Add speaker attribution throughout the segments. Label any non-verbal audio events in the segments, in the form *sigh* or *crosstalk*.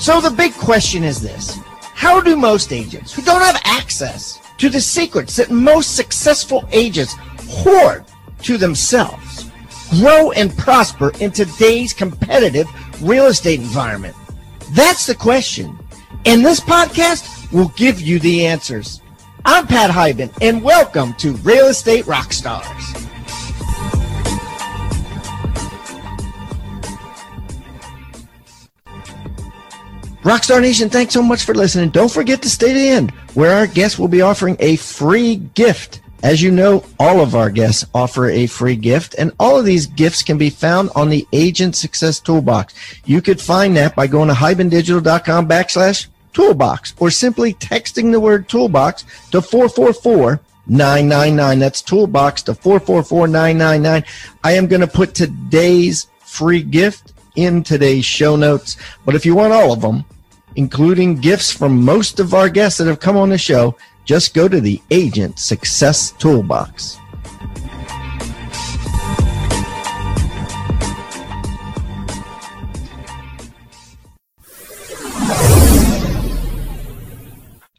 Speaker 1: So the big question is this How do most agents who don't have access to the secrets that most successful agents hoard to themselves grow and prosper in today's competitive real estate environment? That's the question. And this podcast will give you the answers. I'm Pat Hiban, and welcome to Real Estate Rockstars. Rockstar Nation, thanks so much for listening. Don't forget to stay to the end, where our guests will be offering a free gift. As you know, all of our guests offer a free gift, and all of these gifts can be found on the Agent Success Toolbox. You could find that by going to hibandigital.com backslash toolbox or simply texting the word toolbox to 444 999. That's toolbox to 444 999. I am going to put today's free gift in today's show notes. But if you want all of them, including gifts from most of our guests that have come on the show, just go to the Agent Success Toolbox.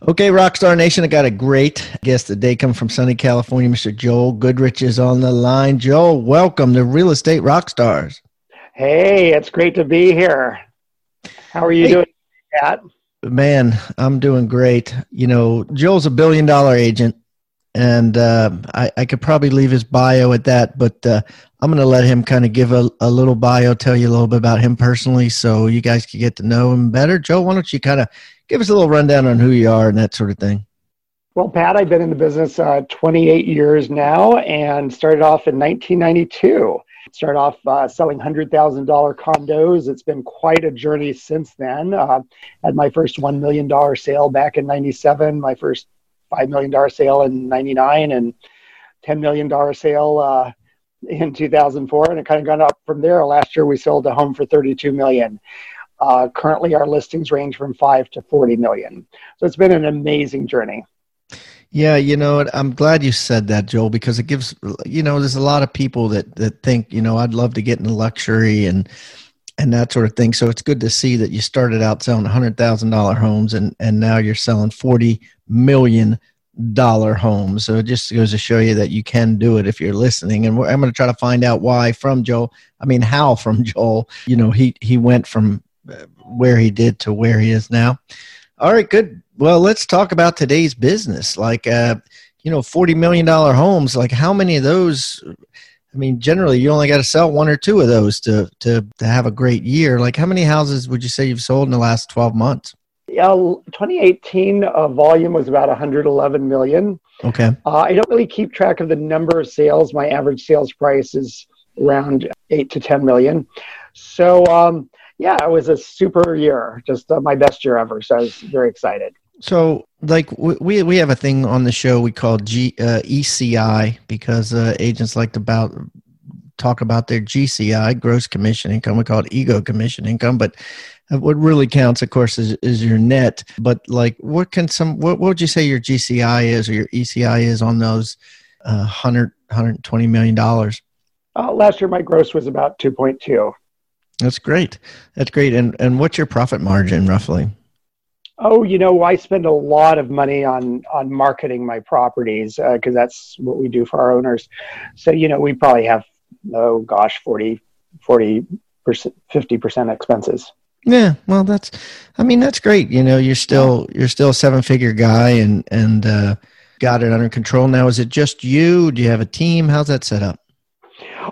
Speaker 1: Okay, Rockstar Nation, I got a great guest today come from sunny California. Mr. Joel Goodrich is on the line. Joel, welcome to Real Estate Rockstars.
Speaker 2: Hey, it's great to be here. How are you hey, doing, Pat?
Speaker 1: Man, I'm doing great. You know, Joel's a billion dollar agent, and uh, I, I, could probably leave his bio at that, but uh, I'm going to let him kind of give a, a little bio, tell you a little bit about him personally, so you guys can get to know him better. Joe, why don't you kind of give us a little rundown on who you are and that sort of thing?
Speaker 2: Well, Pat, I've been in the business uh, 28 years now and started off in 1992. Started off uh, selling $100,000 condos. It's been quite a journey since then. Uh, had my first $1 million sale back in 97, my first $5 million sale in 99, and $10 million sale uh, in 2004. And it kind of gone up from there. Last year, we sold a home for 32 million. Uh, currently, our listings range from 5 to 40 million. So it's been an amazing journey.
Speaker 1: Yeah, you know, I'm glad you said that, Joel, because it gives, you know, there's a lot of people that that think, you know, I'd love to get into luxury and and that sort of thing. So it's good to see that you started out selling hundred thousand dollar homes and and now you're selling forty million dollar homes. So it just goes to show you that you can do it if you're listening. And I'm going to try to find out why from Joel. I mean, how from *laughs* Joel. You know, he he went from uh, where he did to where he is now. All right, good. Well, let's talk about today's business. Like, uh, you know, forty million dollar homes. Like, how many of those? I mean, generally, you only got to sell one or two of those to to to have a great year. Like, how many houses would you say you've sold in the last twelve months?
Speaker 2: Yeah, 2018 uh, volume was about 111 million.
Speaker 1: Okay.
Speaker 2: Uh, I don't really keep track of the number of sales. My average sales price is around eight to 10 million. So, um, yeah, it was a super year, just uh, my best year ever. So I was very excited.
Speaker 1: So, like we we have a thing on the show we call G uh, ECI because uh, agents like to about talk about their GCI, gross commission income. We call it ego commission income, but what really counts, of course, is, is your net. But like, what can some what, what would you say your GCI is or your ECI is on those uh, 100 120 million dollars?
Speaker 2: Uh, last year, my gross was about 2.2.
Speaker 1: That's great. That's great. And and what's your profit margin roughly?
Speaker 2: Oh, you know, I spend a lot of money on on marketing my properties because uh, that's what we do for our owners. So, you know, we probably have oh gosh, 40 40 percent 50% expenses.
Speaker 1: Yeah, well, that's I mean, that's great. You know, you're still you're still a seven-figure guy and and uh got it under control now. Is it just you? Do you have a team? How's that set up?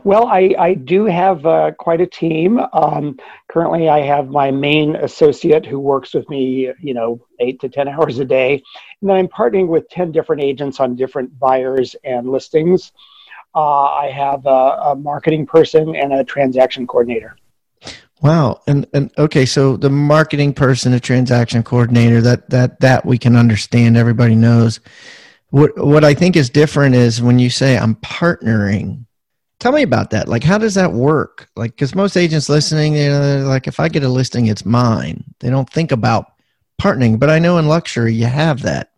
Speaker 2: Well, I, I do have uh, quite a team. Um, currently, I have my main associate who works with me, you know, eight to 10 hours a day. And then I'm partnering with 10 different agents on different buyers and listings. Uh, I have a, a marketing person and a transaction coordinator.
Speaker 1: Wow. And and okay, so the marketing person, the transaction coordinator, that that that we can understand, everybody knows. What what I think is different is when you say I'm partnering Tell me about that. Like, how does that work? Like, because most agents listening, you know, like, if I get a listing, it's mine. They don't think about partnering. But I know in luxury, you have that.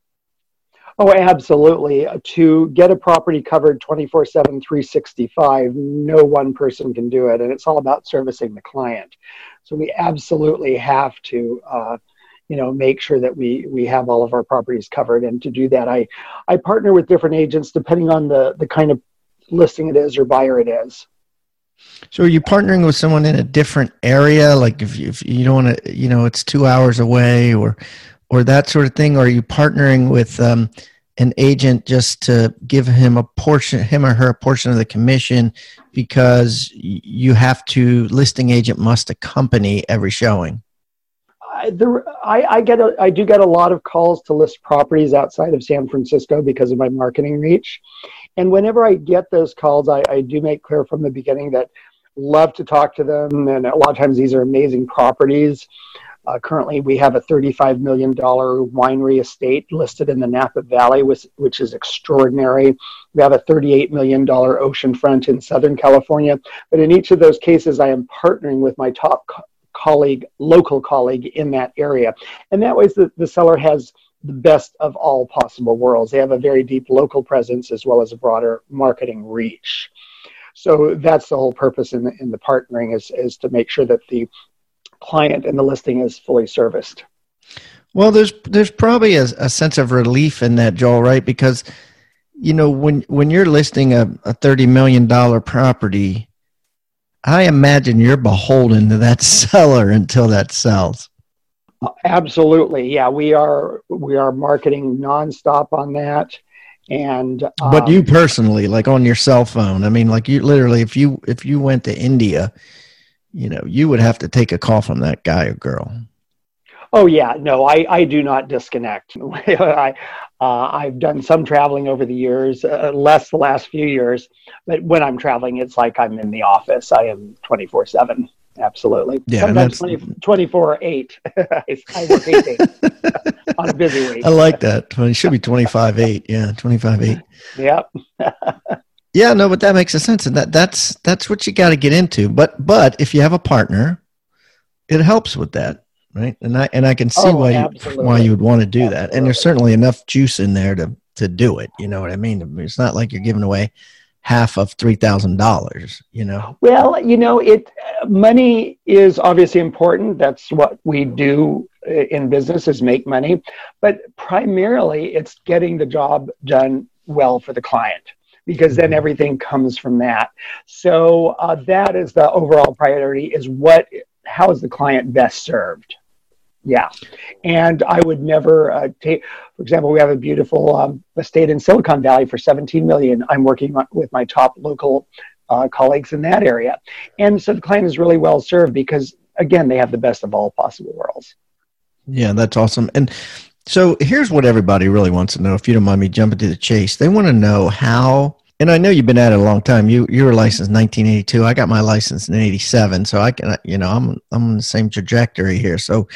Speaker 2: Oh, absolutely. To get a property covered 24 7, 365, no one person can do it. And it's all about servicing the client. So we absolutely have to. Uh, you know, make sure that we we have all of our properties covered. And to do that, I I partner with different agents depending on the the kind of listing it is or buyer it is.
Speaker 1: So are you partnering with someone in a different area? Like if you, if you don't want to, you know, it's two hours away or, or that sort of thing? Or are you partnering with um, an agent just to give him a portion, him or her a portion of the commission because you have to, listing agent must accompany every showing?
Speaker 2: I, there, I, I, get a, I do get a lot of calls to list properties outside of San Francisco because of my marketing reach. And whenever I get those calls, I, I do make clear from the beginning that love to talk to them. And a lot of times these are amazing properties. Uh, currently, we have a $35 million winery estate listed in the Napa Valley, which, which is extraordinary. We have a $38 million oceanfront in Southern California. But in each of those cases, I am partnering with my top co- colleague, local colleague in that area. And that way, the, the seller has the best of all possible worlds. They have a very deep local presence as well as a broader marketing reach. So that's the whole purpose in the, in the partnering is, is to make sure that the client and the listing is fully serviced.
Speaker 1: Well, there's there's probably a, a sense of relief in that, Joel, right? Because you know when when you're listing a, a thirty million dollar property, I imagine you're beholden to that *laughs* seller until that sells.
Speaker 2: Absolutely, yeah. We are we are marketing nonstop on that, and
Speaker 1: um, but you personally, like on your cell phone, I mean, like you literally, if you if you went to India, you know, you would have to take a call from that guy or girl.
Speaker 2: Oh yeah, no, I, I do not disconnect. *laughs* I uh, I've done some traveling over the years, uh, less the last few years, but when I'm traveling, it's like I'm in the office. I am twenty four seven. Absolutely.
Speaker 1: Yeah, Sometimes 20,
Speaker 2: 24 8. I work 8 days on a busy week.
Speaker 1: I like that. It should be 25 8. Yeah, 25 8.
Speaker 2: Yep. *laughs* *laughs*
Speaker 1: yeah, no, but that makes a sense. And that, that's, that's what you got to get into. But, but if you have a partner, it helps with that. Right. And I, and I can see oh, why, you, why you would want to do absolutely. that. And there's certainly enough juice in there to, to do it. You know what I mean? It's not like you're giving away half of three thousand dollars you know
Speaker 2: well you know it money is obviously important that's what we do in business is make money but primarily it's getting the job done well for the client because then mm-hmm. everything comes from that so uh, that is the overall priority is what how is the client best served yeah, and I would never uh, take. For example, we have a beautiful um, estate in Silicon Valley for 17 million. I'm working with my top local uh, colleagues in that area, and so the client is really well served because again, they have the best of all possible worlds.
Speaker 1: Yeah, that's awesome. And so here's what everybody really wants to know. If you don't mind me jumping to the chase, they want to know how and I know you've been at it a long time. You you were licensed in 1982. I got my license in 87. So I can you know I'm I'm on the same trajectory here. So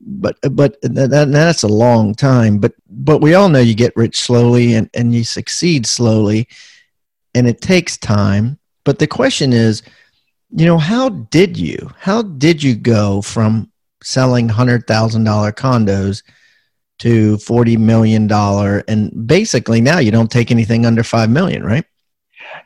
Speaker 1: but but that, that's a long time but but we all know you get rich slowly and and you succeed slowly and it takes time but the question is you know how did you how did you go from selling $100000 condos to 40 million dollar and basically now you don't take anything under 5 million right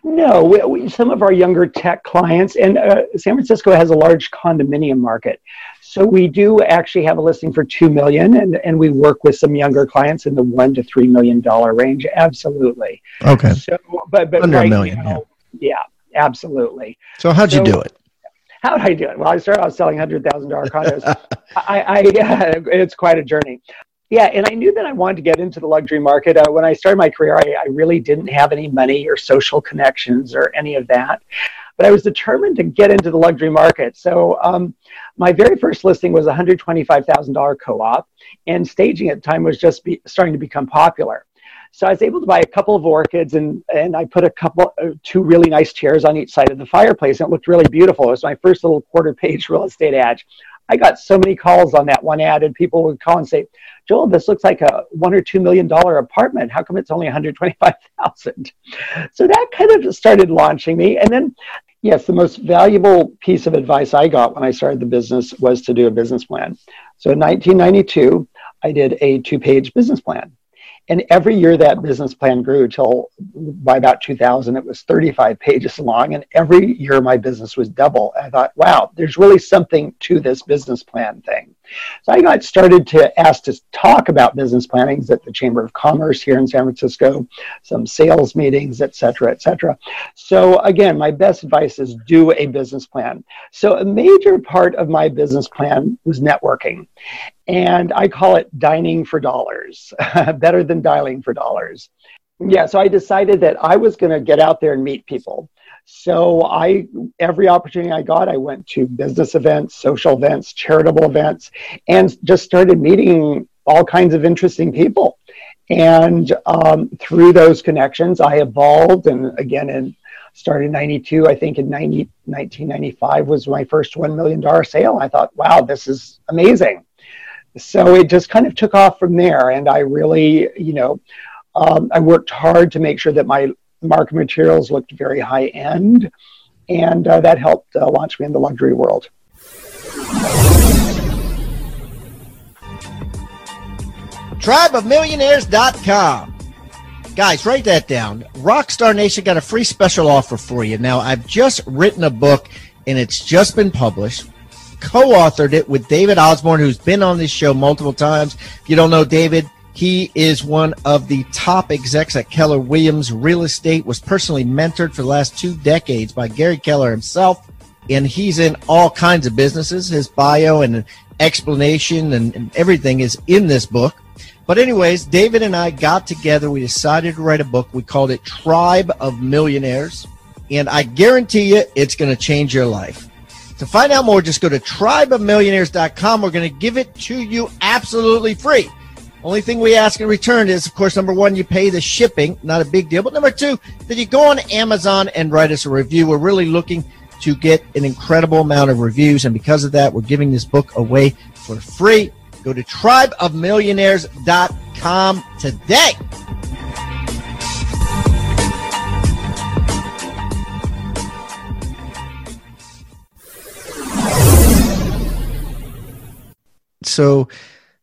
Speaker 2: no, we, we, some of our younger tech clients, and uh, San Francisco has a large condominium market. So we do actually have a listing for two million, and, and we work with some younger clients in the one to three million dollar range. Absolutely.
Speaker 1: Okay.
Speaker 2: So, but but
Speaker 1: under right a million, now,
Speaker 2: yeah. yeah, absolutely.
Speaker 1: So how'd you do it?
Speaker 2: How'd I do it? Well, I started out selling hundred thousand dollar condos. *laughs* I, I yeah, it's quite a journey. Yeah, and I knew that I wanted to get into the luxury market. Uh, when I started my career, I, I, really didn't have any money or social connections or any of that. But I was determined to get into the luxury market. So um, my very first listing was a $125,000 co op, and staging at the time was just be, starting to become popular. So I was able to buy a couple of orchids and, and I put a couple, uh, two really nice chairs on each side of the fireplace. And it looked really beautiful. It was my first little quarter page *laughs* real estate ad. I got so many calls on that one ad, and people would call and say, "Joel, this looks like a one or two million dollar apartment. How come it's only one hundred twenty-five thousand? So that kind of started launching me. And then, yes, the most valuable piece of advice I got when I started the business was to do a business plan. So in 1992, I did a two-page business plan, And every year that business plan grew till by about 2000, it was 35 pages long. And every year my business was double. I thought, wow, there's really something to this business plan thing. So I got started to ask to talk about business plannings at the Chamber of Commerce here in San Francisco, some sales meetings, et cetera, et cetera. So again, my best advice is do a business plan. So a major part of my business plan was networking. And I call it dining for dollars, *laughs* better than dialing for dollars. Yeah, so I decided that I was going to get out there and meet people. So I every opportunity I got, I went to business events, social events, charitable events, and just started meeting all kinds of interesting people. And um, through those connections, I evolved. And again, in started in 92, I think in 90, 1995 was my first $1 million sale. I thought, wow, this is amazing. So it just kind of took off from there. And I really, you know, um, I worked hard to make sure that my market materials looked very high end, and uh, that helped uh, launch me in the luxury world.
Speaker 1: Tribeofmillionaires.com. Guys, write that down. Rockstar Nation got a free special offer for you. Now, I've just written a book and it's just been published. Co authored it with David Osborne, who's been on this show multiple times. If you don't know David, he is one of the top execs at Keller Williams Real Estate, was personally mentored for the last two decades by Gary Keller himself. And he's in all kinds of businesses. His bio and explanation and, and everything is in this book. But, anyways, David and I got together. We decided to write a book. We called it Tribe of Millionaires. And I guarantee you it's going to change your life. To find out more, just go to tribeofmillionaires.com. We're going to give it to you absolutely free. Only thing we ask in return is, of course, number one, you pay the shipping, not a big deal. But number two, that you go on Amazon and write us a review. We're really looking to get an incredible amount of reviews. And because of that, we're giving this book away for free. Go to tribeofmillionaires.com today. So,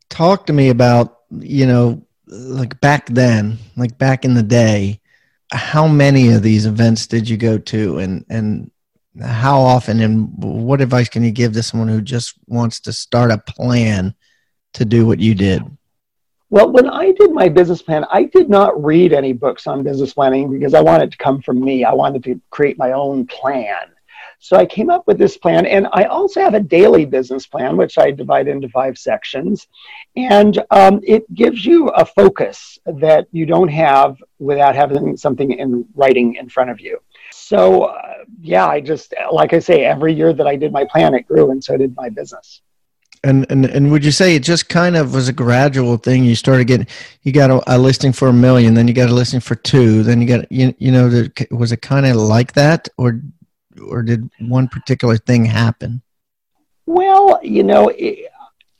Speaker 1: talk to me about you know, like back then, like back in the day, how many of these events did you go to and and how often and what advice can you give to someone who just wants to start a plan to do what you did?
Speaker 2: Well, when I did my business plan, I did not read any books on business planning because I wanted to come from me. I wanted to create my own plan. So I came up with this plan, and I also have a daily business plan, which I divide into five sections. And um, it gives you a focus that you don't have without having something in writing in front of you. So, uh, yeah, I just, like I say, every year that I did my plan, it grew, and so did my business.
Speaker 1: And, and and would you say it just kind of was a gradual thing? You started getting, you got a, a listing for a million, then you got a listing for two, then you got you you know, was it kind of like that, or or did one particular thing happen?
Speaker 2: Well, you know,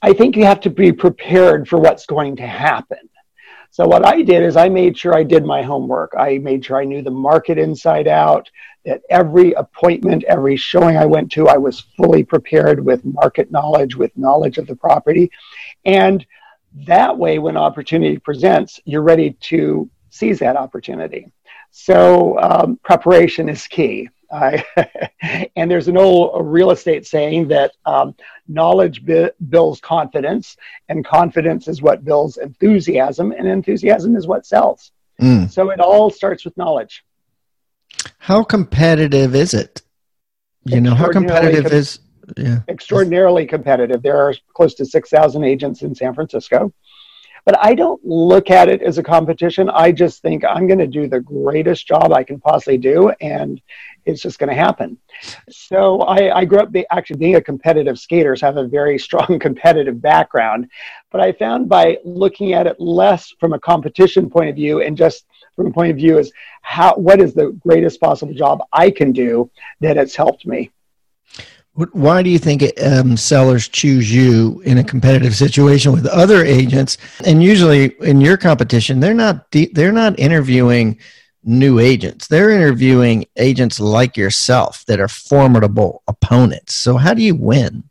Speaker 2: I think you have to be prepared for what's going to happen. So what I did is I made sure I did my homework. I made sure I knew the market inside out, that every appointment, every showing I went to, I was fully prepared with market knowledge, with knowledge of the property. And that way, when opportunity presents, you're ready to seize that opportunity. So um, preparation is key. I, *laughs* and there's an old real estate saying that um, knowledge builds confidence, and confidence is what builds enthusiasm, and enthusiasm is what sells. Mm. So it all starts with knowledge.
Speaker 1: How competitive is it? You know, how competitive com- is
Speaker 2: yeah. extraordinarily competitive. There are close to 6,000 agents in San Francisco. But I don't look at it as a competition. I just think I'm going to do the greatest job I can possibly do, and it's just going to happen. So I, I grew up be, actually being a competitive skater, so I have a very *laughs* strong competitive background. But I found by looking at it less from a competition point of view and just from a point of view is how what is the greatest possible job I can do that it's helped me.
Speaker 1: Why do you think um, sellers choose you in a competitive situation with other agents? And usually, in your competition, they're not de- they're not interviewing new agents. They're interviewing agents like yourself that are formidable opponents. So, how do you win?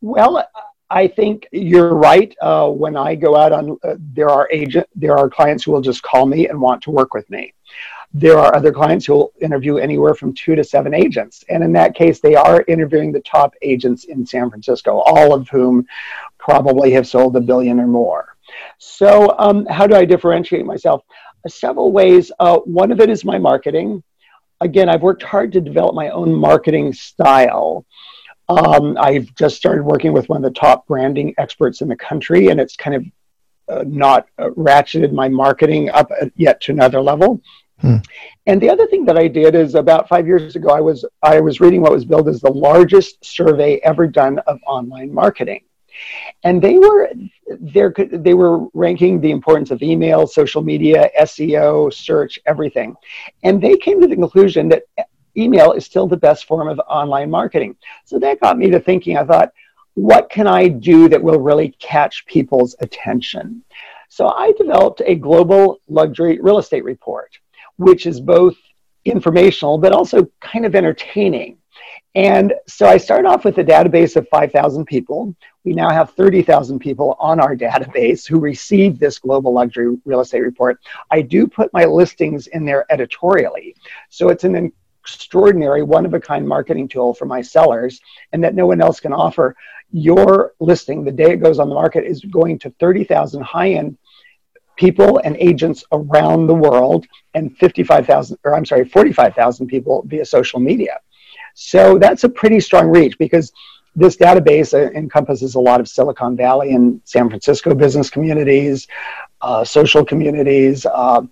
Speaker 2: Well, I think you're right. Uh, when I go out on, uh, there are agent, there are clients who will just call me and want to work with me. There are other clients who will interview anywhere from two to seven agents, and in that case, they are interviewing the top agents in San Francisco, all of whom probably have sold a billion or more. So, um, how do I differentiate myself? Several ways. Uh, one of it is my marketing. Again, I've worked hard to develop my own marketing style. Um, I've just started working with one of the top branding experts in the country, and it's kind of uh, not uh, ratcheted my marketing up uh, yet to another level. Hmm. And the other thing that I did is about five years ago, I was I was reading what was billed as the largest survey ever done of online marketing, and they were. They were ranking the importance of email, social media, SEO, search, everything, and they came to the conclusion that email is still the best form of online marketing. So that got me to thinking, I thought, what can I do that will really catch people's attention? So I developed a global luxury real estate report, which is both informational but also kind of entertaining. And so I started off with a database of 5,000 people. We now have 30,000 people on our *laughs* database who receive this global luxury real estate report. I do put my listings in there editorially. So it's an extraordinary one of a kind marketing tool for my sellers and that no one else can offer. Your listing, the day it goes on the market, is going to 30,000 high end people and agents around the world and 55,000, or I'm sorry, 45,000 people via social media. So that's a pretty strong reach because this database encompasses a lot of Silicon Valley and San Francisco business communities, uh, social communities, uh,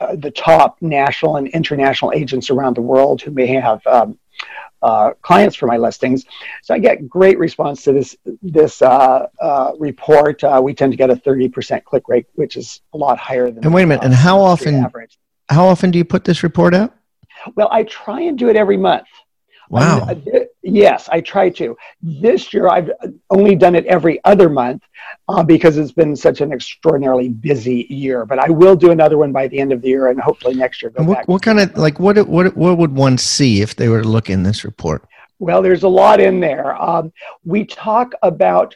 Speaker 2: uh, the top national and international agents around the world who may have um, uh, clients for my listings. So I get great response to this this uh, uh report. Uh, we tend to get a thirty percent click rate, which is a lot higher than.
Speaker 1: And wait a minute. and how often? Average. How often do you put this report out?
Speaker 2: Well, I try and do it every month.
Speaker 1: Wow.
Speaker 2: I yes, I try to. This year, I've only done it every other month uh, because it's been such an extraordinarily busy year. But I will do another one by the end of the year, and hopefully next year.
Speaker 1: what, what kind of like what what what would one see if they were to look in this report?
Speaker 2: Well, there's a lot in there. Um, we talk about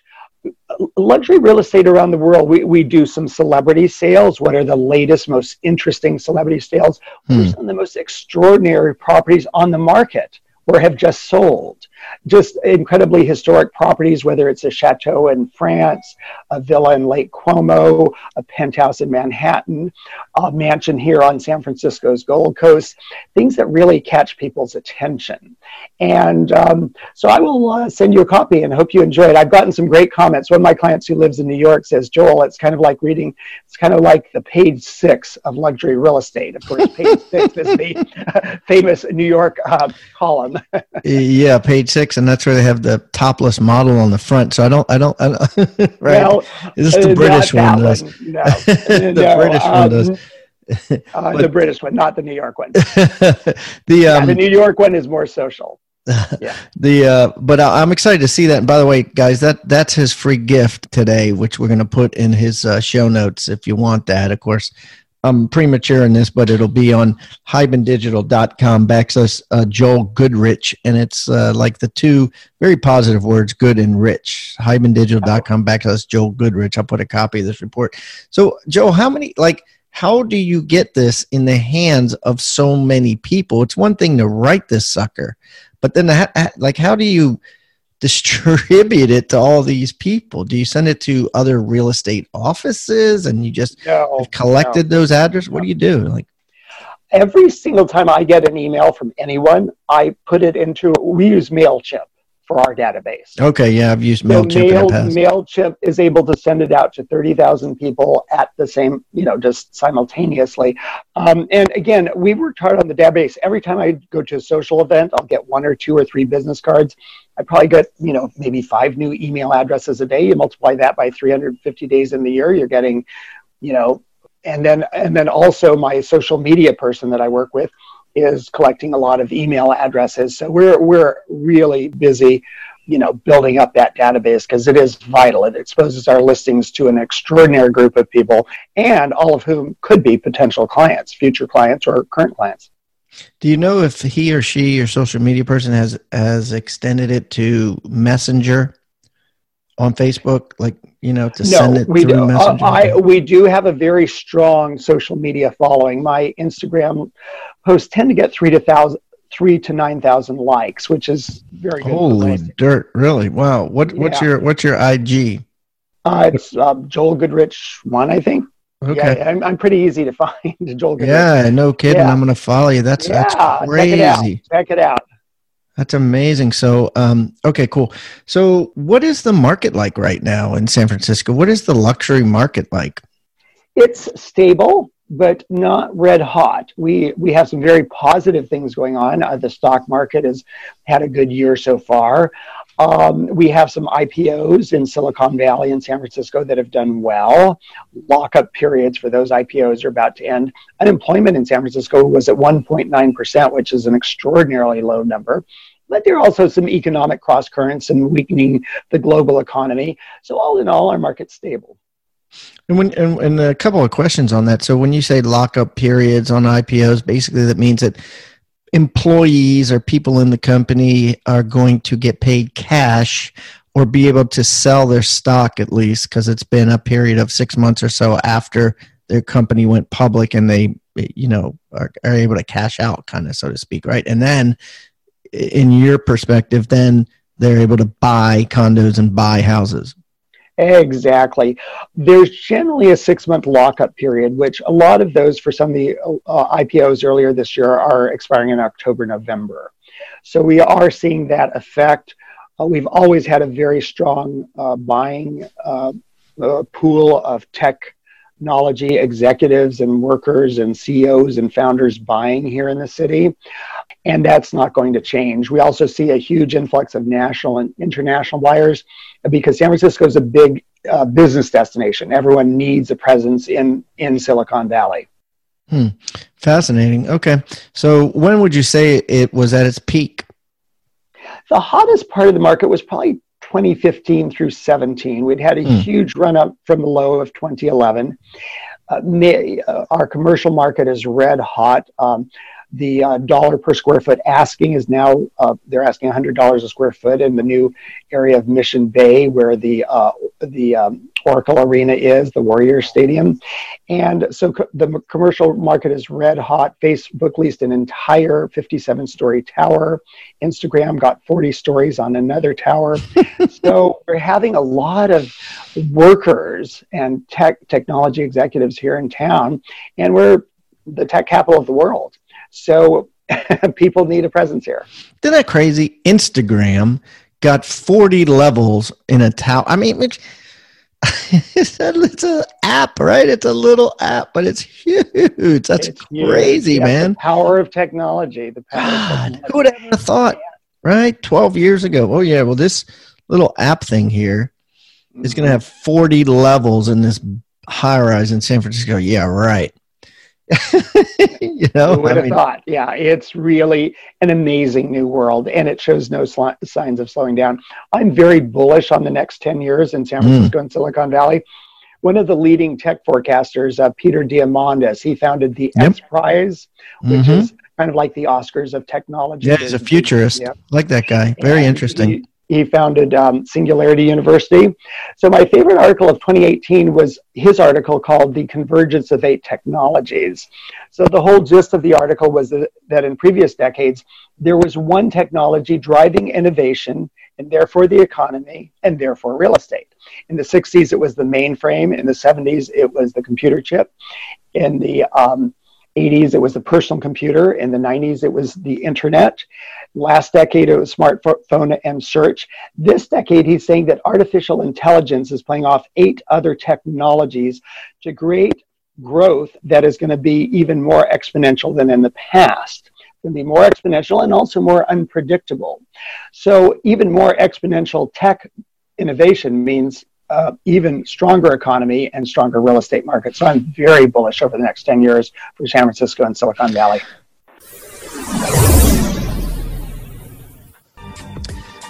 Speaker 2: luxury real estate around the world, we, we do some celebrity sales. What are the latest, most interesting celebrity sales? Hmm. What are some of the most extraordinary properties on the market? Or have just sold. Just incredibly historic properties, whether it's a chateau in France, a villa in Lake Como, a penthouse in Manhattan, a mansion here on San Francisco's Gold Coast, things that really catch people's attention. And um, so I will uh, send you a copy and hope you enjoy it. I've gotten some great comments. One of my clients who lives in New York says, Joel, it's kind of like reading, it's kind of like the page six of luxury real estate. Of course, page six is the *laughs* famous New York uh, column. *laughs*
Speaker 1: yeah, page six, and that's where they have the topless model on the front. So I don't, I don't, I don't *laughs* right? Well, is this the uh, British one? Does. One. No, *laughs* the
Speaker 2: no, British um, one does. *laughs* Uh, but, the British one, not the New York one. the yeah, the um, New York one is more social.
Speaker 1: Yeah. the uh, but I'm excited to see that. And by the way, guys, that that's his free gift today, which we're going to put in his uh, show notes if you want that. Of course, I'm premature in this, but it'll be on hibandigital.com backslash uh, Joel Goodrich. And it's uh, like the two very positive words, good and rich. Hibandigital.com backslash Joel Goodrich. I'll put a copy of this report. So, Joe, how many, like, how do you get this in the hands of so many people? It's one thing to write this sucker, but then, like, how do you distribute it to all these people? Do you send it to other real estate offices and you just no, collected no, those addresses? No. What do you do? Like
Speaker 2: every single time I get an email from anyone, I put it into we use MailChimp for our database.
Speaker 1: Okay, yeah, I've used MailChimp.
Speaker 2: So Mail, MailChimp is able to send it out to 30,000 people at the same, you know, just simultaneously. Um, and again, we worked hard on the database. Every time I go to a social event, I'll get one or two or three business cards. I probably get, you know, maybe five new email addresses a day. You multiply that by 350 days in the year, you're getting, you know, and then and then also my social media person that I work with is collecting a lot of email addresses. So we're we're really busy, you know, building up that database because it is vital. It exposes our listings to an extraordinary group of people, and all of whom could be potential clients, future clients, or current clients.
Speaker 1: Do you know if he or she, your social media person, has has extended it to Messenger on Facebook, like you know, to
Speaker 2: no,
Speaker 1: send it
Speaker 2: we
Speaker 1: through
Speaker 2: do. Uh,
Speaker 1: Messenger?
Speaker 2: I we do have a very strong social media following. My Instagram posts tend to get three to thousand, three to nine thousand likes, which is very good.
Speaker 1: Holy dirt! Really? Wow. What what's your what's your IG?
Speaker 2: Uh, it's uh, Joel Goodrich one, I think.
Speaker 1: Okay.
Speaker 2: Yeah, I'm, I'm pretty easy to *laughs* find. Joel Goodrich.
Speaker 1: Yeah, no kidding.
Speaker 2: Yeah.
Speaker 1: I'm gonna follow you. That's
Speaker 2: Yeah,
Speaker 1: that's
Speaker 2: check it out.
Speaker 1: crazy.
Speaker 2: Check it out.
Speaker 1: That's amazing. So, um, okay, cool. So, what is the market like right now in San Francisco? What is the luxury market like?
Speaker 2: It's stable, but not red hot. We we have some very positive things going on. Uh, the stock market has had a good year so far. Um, we have some IPOs in Silicon Valley and San Francisco that have done well. Lockup periods for those IPOs are about to end. Unemployment in San Francisco was at 1.9%, which is an extraordinarily low number. But there are also some economic cross currents and weakening the global economy. So, all in all, our market's stable.
Speaker 1: And when and, and a couple of questions on that. So, when you say lockup periods on IPOs, basically that means that employees or people in the company are going to get paid cash or be able to sell their stock at least because it's been a period of six months or so after their company went public and they you know are, are able to cash out kind of so to speak right? And then in your perspective then they're able to buy condos and buy houses
Speaker 2: Exactly. There's generally a six month lockup period, which a lot of those for some of the uh, IPOs earlier this year are expiring in October, November. So we are seeing that effect. Uh, we've always had a very strong uh, buying uh, uh, pool of technology executives and workers and CEOs and founders buying here in the city. And that's not going to change. We also see a huge influx of national and international buyers because San Francisco is a big uh, business destination. Everyone needs a presence in in Silicon Valley.
Speaker 1: Hmm. Fascinating. Okay. So when would you say it was at its peak?
Speaker 2: The hottest part of the market was probably 2015 through 17. We'd had a
Speaker 1: Hmm.
Speaker 2: huge run up from the low of 2011. Uh, may, uh, our commercial market is red hot. Um, the uh, dollar per square foot asking is now uh, they're asking $100 a square foot in the new area of Mission Bay where the uh, the um, Oracle Arena is, the Warrior Stadium, and so co- the commercial market is red hot. Facebook leased an entire 57 story tower. Instagram got 40 stories on another tower. *laughs* so we're having a lot of workers and tech technology executives here in town, and we're the tech capital of the world. So *laughs* people need a presence here.
Speaker 1: Isn't that crazy? Instagram got 40 levels in a tower. I mean, it's, *laughs* it's, a, it's an app, right? It's a little app, but it's huge. That's
Speaker 2: It's huge.
Speaker 1: crazy,
Speaker 2: Yeah,
Speaker 1: man.
Speaker 2: The power of technology. The power
Speaker 1: God,
Speaker 2: technology.
Speaker 1: who would have ever thought, right? 12 years ago. Oh, yeah. Well, this little app thing here is going to mm-hmm. have 40 levels in this high rise in San Francisco. Yeah, right. *laughs* you know,
Speaker 2: Who would
Speaker 1: I
Speaker 2: have
Speaker 1: mean,
Speaker 2: thought? Yeah, it's really an amazing new world, and it shows no sli- signs of slowing down. I'm very bullish on the next 10 years in San
Speaker 1: Mm.
Speaker 2: Francisco and Silicon Valley. One of the leading tech forecasters, uh, Peter Diamandis, he founded the
Speaker 1: Yep.
Speaker 2: X Prize, which
Speaker 1: mhm.
Speaker 2: is kind of like the Oscars of technology.
Speaker 1: yeah, he's a futurist.
Speaker 2: Yeah.
Speaker 1: Like that guy. Very
Speaker 2: And
Speaker 1: interesting.
Speaker 2: He, he founded um, Singularity University. So, my favorite article of 2018 was his article called The Convergence of Eight Technologies. So, the whole gist of the article was that, in previous decades, there was one technology driving innovation and therefore the economy and therefore real estate. In the 60s, it was the mainframe. In the 70s, it was the computer chip. In the um, 80s, it was the personal computer. In the 90s, it was the internet. Last decade, it was smartphone and search. This decade, he's saying that artificial intelligence is playing off eight other technologies to create growth that is going to be even more exponential than in the past. It's going to be more exponential and also more unpredictable. So, even more exponential tech innovation means uh, even stronger economy and stronger real estate market. So, I'm very bullish over the next 10 years for San Francisco and Silicon Valley.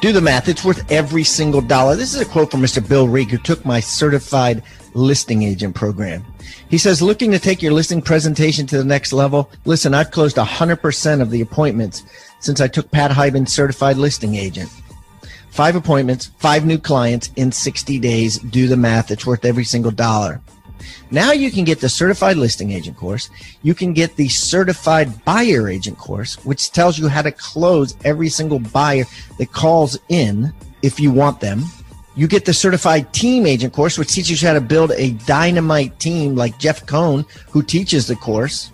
Speaker 1: Do the math. It's worth every single dollar. This is a quote from Mr. Bill Reek, who took my certified listing agent program. He says, looking to take your listing presentation to the next level. Listen, I've closed 100% of the appointments since I took Pat Hiban's certified listing agent. Five appointments, five new clients in 60 days. Do the math. It's worth every single dollar. Now you can get the certified listing agent course. You can get the certified buyer agent course, which tells you how to close every single buyer that calls in if you want them. You get the certified team agent course, which teaches you how to build a dynamite team like Jeff Cohn, who teaches the course.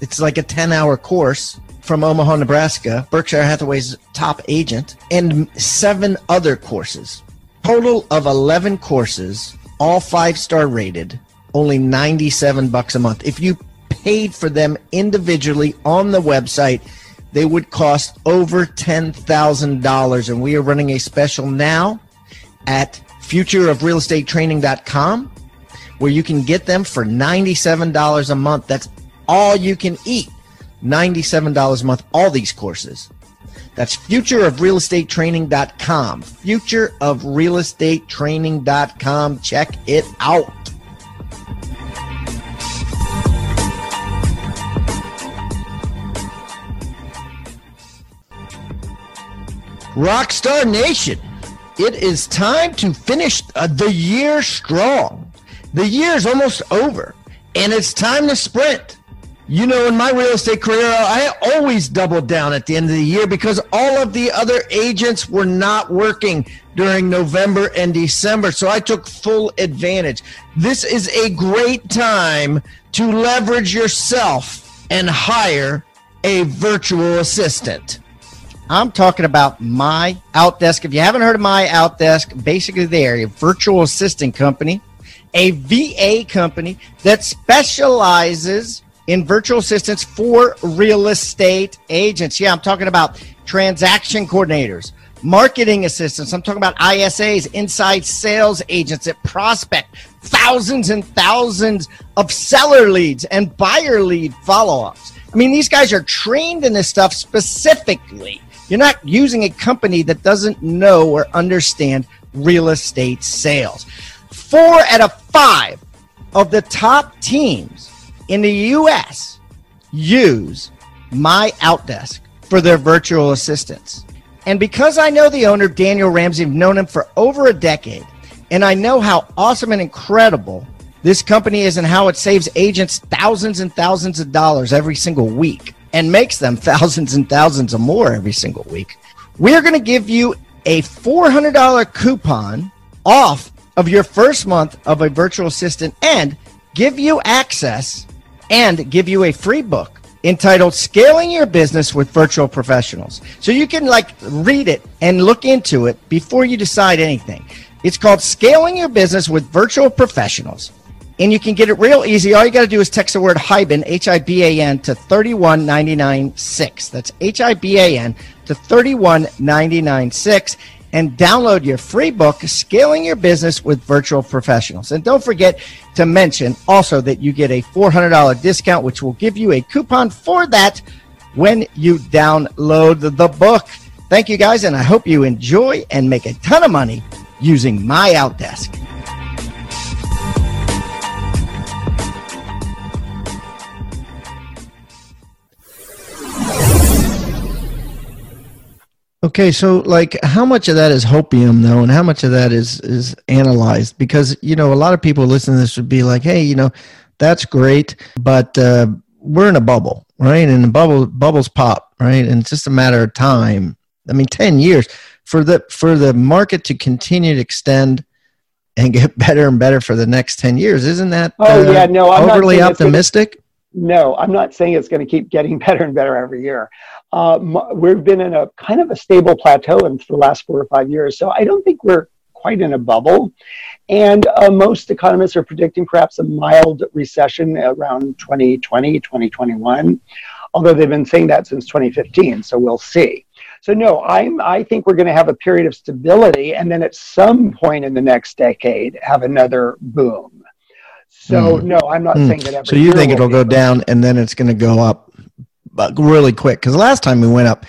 Speaker 1: It's like a 10 hour course from Omaha, Nebraska, Berkshire Hathaway's top agent, and seven other courses. Total of 11 courses, all five star rated only 97 bucks a month. If you paid for them individually on the website, they would cost over $10,000 and we are running a special now at futureofrealestatetraining.com where you can get them for $97 a month. That's all you can eat. $97 a month all these courses. That's futureofrealestatetraining.com. Futureofrealestatetraining.com. Check it out. Rockstar Nation, it is time to finish uh, the year strong. The year is almost over, and it's time to sprint. You know, in my real estate career, I always doubled down at the end of the year because all of the other agents were not working during November and December. So I took full advantage. This is a great time to leverage yourself and hire a virtual assistant. I'm talking about My Outdesk. If you haven't heard of My Outdesk, basically they're a virtual assistant company, a VA company that specializes in virtual assistants for real estate agents. Yeah, I'm talking about transaction coordinators, marketing assistants. I'm talking about ISAs, inside sales agents that prospect thousands and thousands of seller leads and buyer lead follow ups. I mean, these guys are trained in this stuff specifically you're not using a company that doesn't know or understand real estate sales. Four out of five of the top teams in the US use my Outdesk for their virtual assistants. And because I know the owner, Daniel Ramsey, I've known him for over a decade, and I know how awesome and incredible this company is and how it saves agents thousands and thousands of dollars every single week and makes them *laughs* thousands and thousands of more every single week, we're going to give you a $400 coupon off of your first month of a virtual assistant and give you access and give you a free book entitled Scaling Your Business with Virtual Professionals. So you can like read it and look into it before you decide anything. It's called Scaling Your Business with Virtual Professionals and you can get it real easy. All you got to do is text the word Hiban, H I B A N, to 31996. That's H I B A N to 31996 and download your free book, Scaling Your Business with Virtual Professionals. And don't forget to mention also that you get a $400 discount, which will give you a coupon for that when you download the book. Thank you guys, and I hope you enjoy and make a ton of money using my Outdesk. Okay, so like how much of that is hopium though, and how much of that is is analyzed? Because you know a lot of people listening to this would be like, hey, you know, that's great, but uh, we're in a bubble, right? And the bubble bubbles pop, right? And it's just a matter of time. I mean, ten years for the for the market to continue to extend and get *laughs* better and better for the next ten years. Isn't that?
Speaker 2: Oh uh, yeah, no, I'm
Speaker 1: overly optimistic.
Speaker 2: No, I'm not saying it's going to keep getting *laughs* better and better every year. Uh, we've been in a kind of a stable plateau in for the last four or five years, so I don't think we're quite in a bubble. And uh, most economists are predicting perhaps a mild recession around 2020, 2021, although they've been saying that since 2015. So we'll see. So no, I'm I think we're going to have a period of stability, and then at some point in the next decade, have another boom. So mm. no, I'm not mm. saying that. Every
Speaker 1: so you think it'll go down and then it's going to go up, really quick? Because last time we went up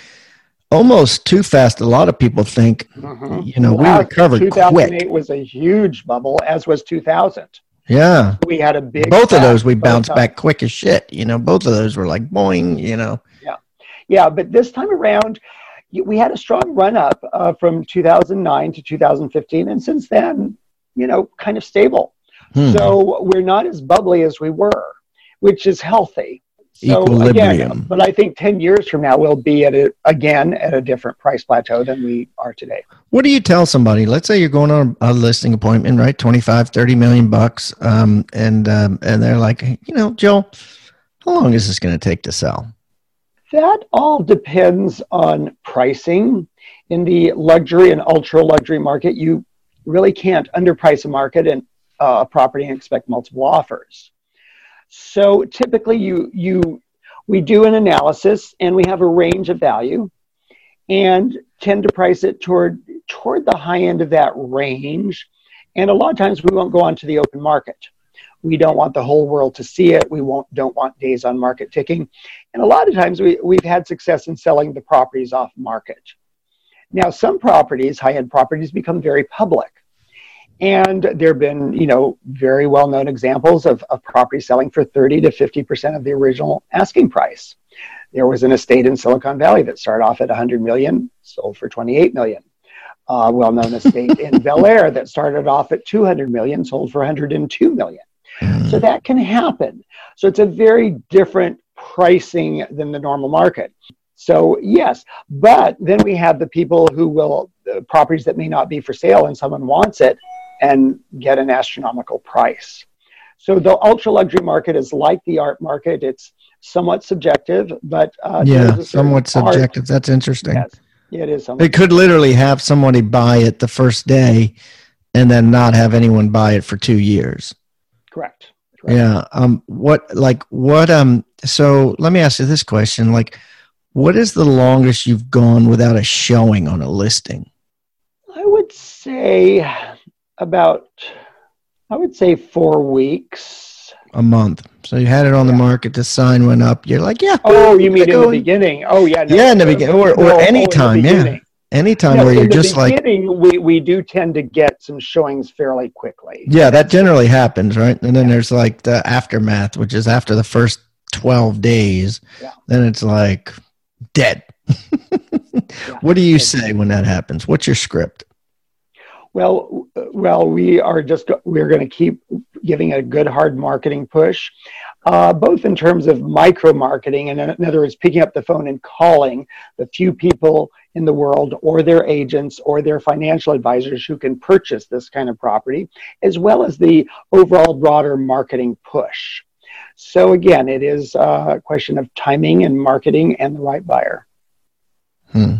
Speaker 1: almost too fast. A lot of people think, mm-hmm. you know, well, we recovered 2008
Speaker 2: quick. was a huge bubble, as was 2000.
Speaker 1: Yeah,
Speaker 2: we had a big.
Speaker 1: Both of those we bounced back quick as shit. You know, both of those were like boing. You know.
Speaker 2: Yeah, yeah, but this time around, we had a strong run up uh, from 2009 to 2015, and since then, you know, kind of stable. Hmm. So we're not as bubbly as we were, which is healthy. So
Speaker 1: Equilibrium.
Speaker 2: Again, but I think 10 years from now, we'll be at it again at a different price plateau than we are today.
Speaker 1: What do you tell somebody? Let's say you're going on a listing appointment, right? 25, 30 million bucks. Um, and, um, and they're like, you know, Joe, how long is this going to take to sell?
Speaker 2: That all depends on pricing. In the luxury and ultra luxury market, you really can't underprice a market and uh, a property and expect multiple offers. So typically, you you we do an analysis and we have a range of value, and tend to price it toward toward the high end of that range. And a lot of times, we won't go onto the open market. We don't want the whole world to see it. We won't don't want days on market ticking. And a lot of times, we, we've had success in selling the properties off market. Now, some properties, high end properties, become very public and there have been, you know, very well known examples of, of property selling for 30 to 50% of the original asking price. There was an estate in Silicon Valley that started off at 100 million, sold for 28 million. Uh, well known estate in Bel Air *laughs* that started off at 200 million, sold for 102 million. Mm. So that can happen. So it's a very different pricing than the normal market. So yes, but then we have the people who will uh, properties that may not be for sale and someone wants it and get an astronomical price. So the ultra luxury market is like the art market. It's somewhat subjective, but
Speaker 1: uh, yeah, somewhat subjective. Art. That's interesting. Yes,
Speaker 2: it is.
Speaker 1: It could literally have somebody buy it the first day, and then not have anyone buy it for two years.
Speaker 2: Correct.
Speaker 1: Correct. Yeah. Um. What? Like what? Um. So let me ask you this question. Like, what is the longest you've gone without a showing on a listing?
Speaker 2: I would say about, I would say, four weeks.
Speaker 1: A month. So you had it on yeah. the market. The sign went up. You're like, yeah.
Speaker 2: Oh, you mean in the beginning? Oh, yeah.
Speaker 1: No, yeah, in the beginning, or, or no, oh, anytime. Oh, yeah. Anytime where you're just like.
Speaker 2: We, we do tend to get some showings fairly quickly.
Speaker 1: Yeah, that generally happens, right? And then yeah. there's like the aftermath, which is after the first 12 days. Yeah. Then it's like dead. *laughs* what do you say when that happens? What's your script?
Speaker 2: Well, well, we are just we're going to keep giving a good hard marketing push, uh, both in terms of micro marketing and in other words, picking up the phone and calling the few people in the world or their agents or their financial advisors who can purchase this kind of property, as well as the overall broader marketing push. So again, it is a question of timing and marketing and the right buyer.
Speaker 1: Hmm.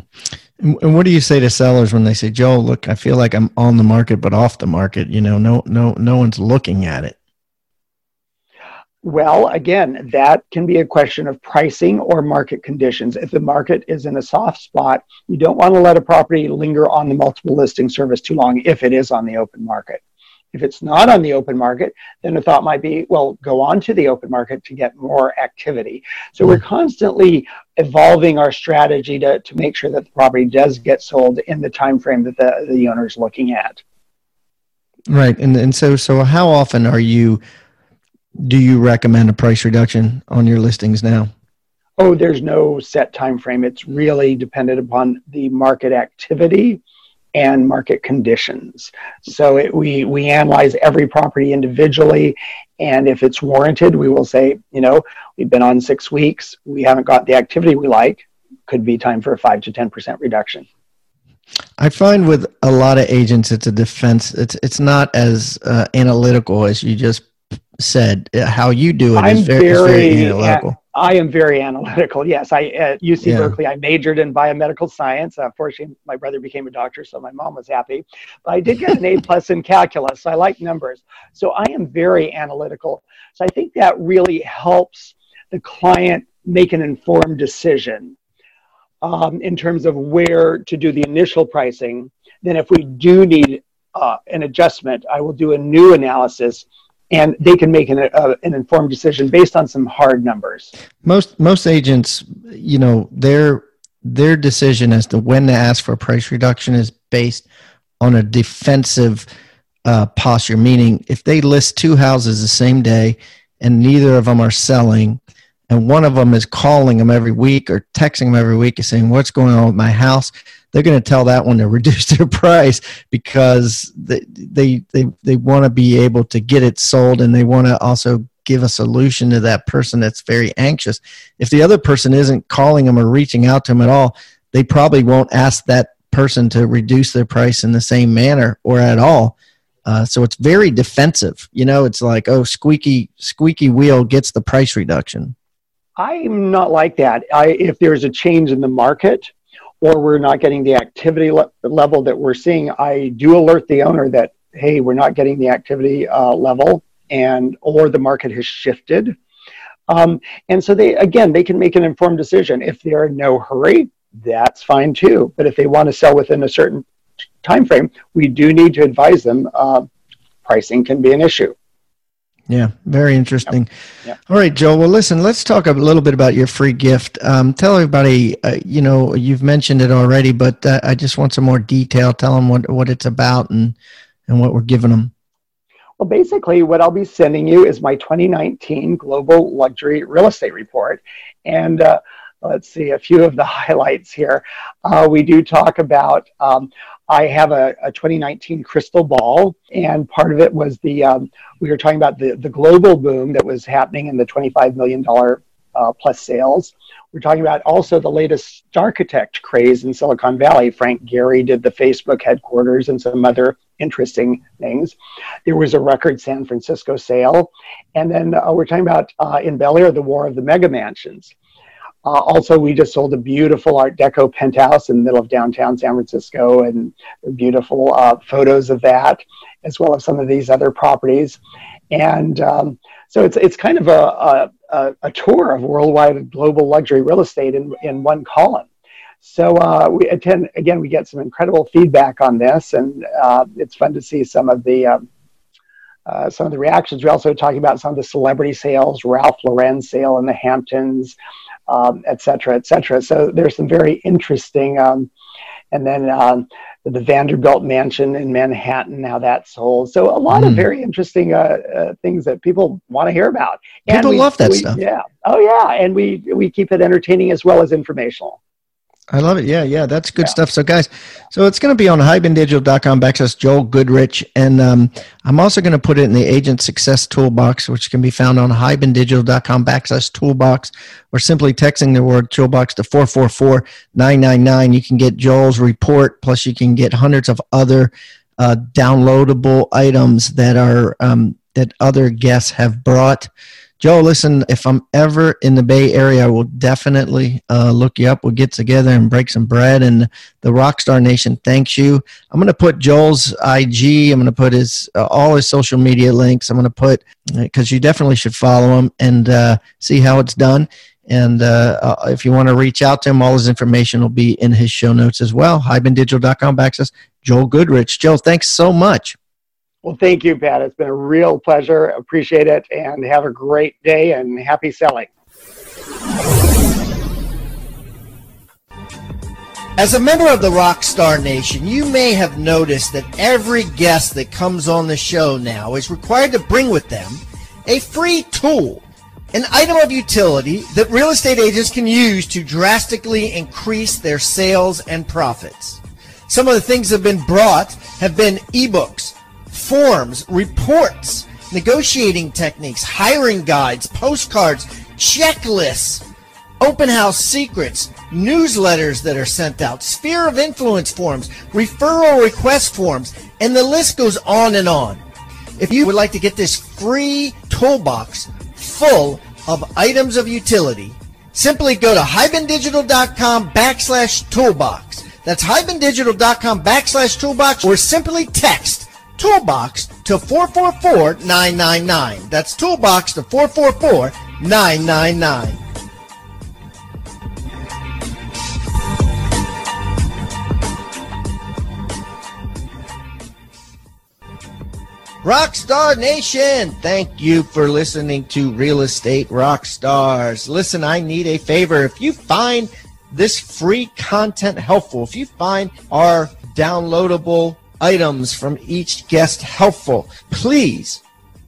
Speaker 1: And what do you say to sellers when they say, "Joe, look, I feel like I'm on the market but off the market. You know, no, no, no one's looking at it."
Speaker 2: Well, again, that can be a question of pricing or market conditions. If the market is in a soft spot, you don't want to let a property linger on the multiple listing service too long if it is on the open market. If it's not on the open market, then the thought might be, well, go on to the open market to get more activity. So we're mm-hmm. constantly evolving our strategy to, to make sure that the property does get sold in the time frame that the, the owner is looking at.
Speaker 1: Right. And and so so how often are you do you recommend a price reduction on your listings now?
Speaker 2: Oh, there's no set time frame. It's really dependent upon the market activity and market conditions. So it, we we analyze every property individually, and if it's warranted, we will say, you know, we've been on six weeks, we haven't got the activity we like, could be time for a five to ten percent reduction.
Speaker 1: I find with a lot of agents, it's a defense. It's it's not as uh, analytical as you just said. How you do it
Speaker 2: I'm
Speaker 1: is very,
Speaker 2: very,
Speaker 1: very analytical.
Speaker 2: I am very analytical. Yes, I at UC yeah. Berkeley I majored in biomedical science. Unfortunately, my brother became a doctor, so my mom was happy. But I did get an A *laughs* plus in calculus. So I like numbers, so I am very analytical. So I think that really helps the client make an informed decision um, in terms of where to do the initial pricing. Then, if we do need uh, an adjustment, I will do a new analysis and they can make an, uh, an informed decision based on some hard numbers.
Speaker 1: Most most agents, you know, their their decision as to when to ask for a price reduction is based on a defensive uh, posture. Meaning, if they list two houses the same day and neither of them are selling, and one of them is calling them every week or texting them every week and saying, What's going on with my house? They're going to tell that one to *laughs* reduce their price because they, they, they, they want to be able to get it sold and they want to also give a solution to that person that's very anxious. If the other person isn't calling them or reaching out to them at all, they probably won't ask that person to reduce their price in the same manner or at all. Uh, so it's very defensive. You know, it's like, oh, squeaky squeaky wheel gets the price reduction.
Speaker 2: I'm not like that. I, if there's a change in the market or we're not getting the activity le- level that we're seeing, I do alert the owner that, hey, we're not getting the activity uh, level and or the market has shifted. Um, and so they, again, they can make an informed decision. If they're in no hurry, that's fine too. But if they want to sell within a certain time frame, we do need to advise them. Uh, pricing can be an issue.
Speaker 1: Yeah, very interesting. Yep. Yep. All right, Joel. Well, listen, let's talk a little bit about your free gift. Um, tell everybody, uh, you know, you've mentioned it already, but uh, I just want some more detail. Tell them what, what it's about and, and what we're giving them.
Speaker 2: Well, basically, what I'll be sending you is my 2019 Global Luxury Real Estate Report. And uh, let's see a few of the *laughs* highlights here. Uh, we do talk about um, I have a, a, 2019 crystal ball, and part of it was the um, we were talking about the the global boom that was happening in the 25 million dollar uh, plus sales. We're talking about also the latest architect craze in Silicon Valley. Frank Gehry did the Facebook headquarters and some other interesting things. There was a record San Francisco sale, and then uh, we're talking about uh, in Bel Air the war of the mega mansions. Uh, also, we just sold a beautiful Art Deco penthouse in the middle of downtown San Francisco, and beautiful uh, photos of that, as well as some of these other properties. And um, so it's it's kind of a, a, a, tour of worldwide global luxury real estate in, in one column. So uh, we attend again. We get some incredible feedback on this, and uh, it's fun to see some of the. Um, uh, some of the reactions. We're also talking about some of the celebrity sales, Ralph Lauren sale in the Hamptons, um, et cetera, et cetera. So there's some very interesting, um, and then um, the Vanderbilt Mansion in Manhattan, how that sold. So a lot mm. of hmm. very interesting uh, uh, things that people want to hear about.
Speaker 1: And people
Speaker 2: we,
Speaker 1: love that
Speaker 2: we,
Speaker 1: stuff.
Speaker 2: Yeah. Oh yeah, and we we keep it entertaining as well as informational.
Speaker 1: I love it. Yeah, yeah, that's good yeah. stuff. So, guys, so it's going to be on hibandigital.com backslash Joel Goodrich. And um, I'm also going to put it in the Agent Success Toolbox, which can be found on hibandigital.com backslash toolbox or simply texting the word toolbox to 444 999. You can get Joel's report, plus, you can get hundreds of other uh, downloadable items that are um, that other guests have brought. Joe, listen, if I'm ever in the Bay Area, I will definitely uh, look you up. We'll get together and break some bread. And the Rockstar Nation thanks you. I'm going to put Joel's IG. I'm going to put his uh, all his social media links. I'm going to put because you definitely should follow him and uh, see how it's done. And uh, uh, if you want to reach out to him, all his information will be in his show notes as well. Hibandigital.com backslash Joel Goodrich. Joe, thanks so much.
Speaker 2: Well, thank you, Pat. It's been a real pleasure. Appreciate it. And have a great day and happy selling.
Speaker 1: As a member of the Rockstar Nation, you may have noticed that every guest that comes on the show now is required to bring with them a free tool, an item of utility that real estate agents can use to drastically increase their sales and profits. Some of the things that have been brought have been ebooks forms, reports, negotiating techniques, hiring guides, postcards, checklists, open house secrets, newsletters that are sent out, sphere of influence forms, referral request forms, and the list goes on and on. If you would like to get this free toolbox full of items of utility, simply go to hibandigital.com backslash toolbox. That's hibandigital.com backslash toolbox or simply text Toolbox to 444-999. That's Toolbox to 444-999. Rockstar Nation, thank you for listening to Real Estate Rockstars. Listen, I need a favor. If you find this free content helpful, if you find our downloadable items from each guest helpful. Please,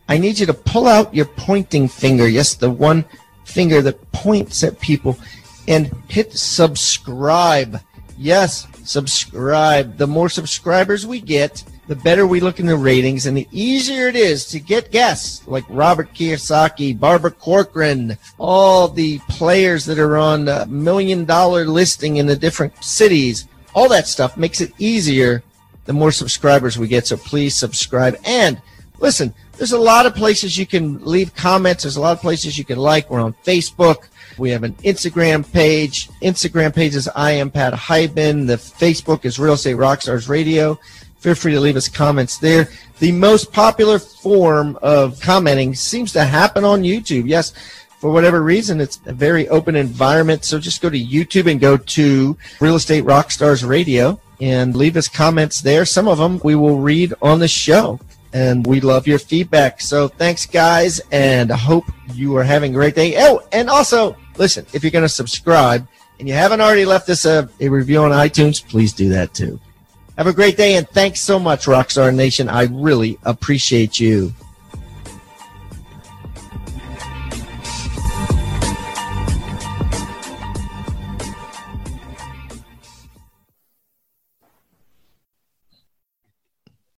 Speaker 1: I need you to pull out your pointing finger. Yes, the one finger that points at people and hit subscribe. Yes, subscribe. The more subscribers we get, the better we look in the ratings and the easier it is to get guests like Robert Kiyosaki, Barbara Corcoran, all the players that are on the million dollar listing in the different cities. All that stuff makes it easier the more subscribers we get. So please subscribe. And listen, there's a lot of places you can leave comments. There's a lot of places you can like. We're on Facebook. We have an Instagram page. Instagram page is I am Pat Hiban. The Facebook is Real Estate Rockstars Radio. Feel free to leave us comments there. The most popular form of commenting seems to happen on YouTube. Yes, for whatever reason, it's a very open environment. So just go to YouTube and go to Real Estate Rockstars Radio and leave us comments there. Some of them we will read on the show. And we love your feedback. So thanks, guys, and I hope you are having a great day. Oh, and also, listen, if you're going to subscribe and you haven't already left us a, a review on iTunes, please do that too. Have a great day, and thanks so much, Rockstar Nation. I really appreciate you.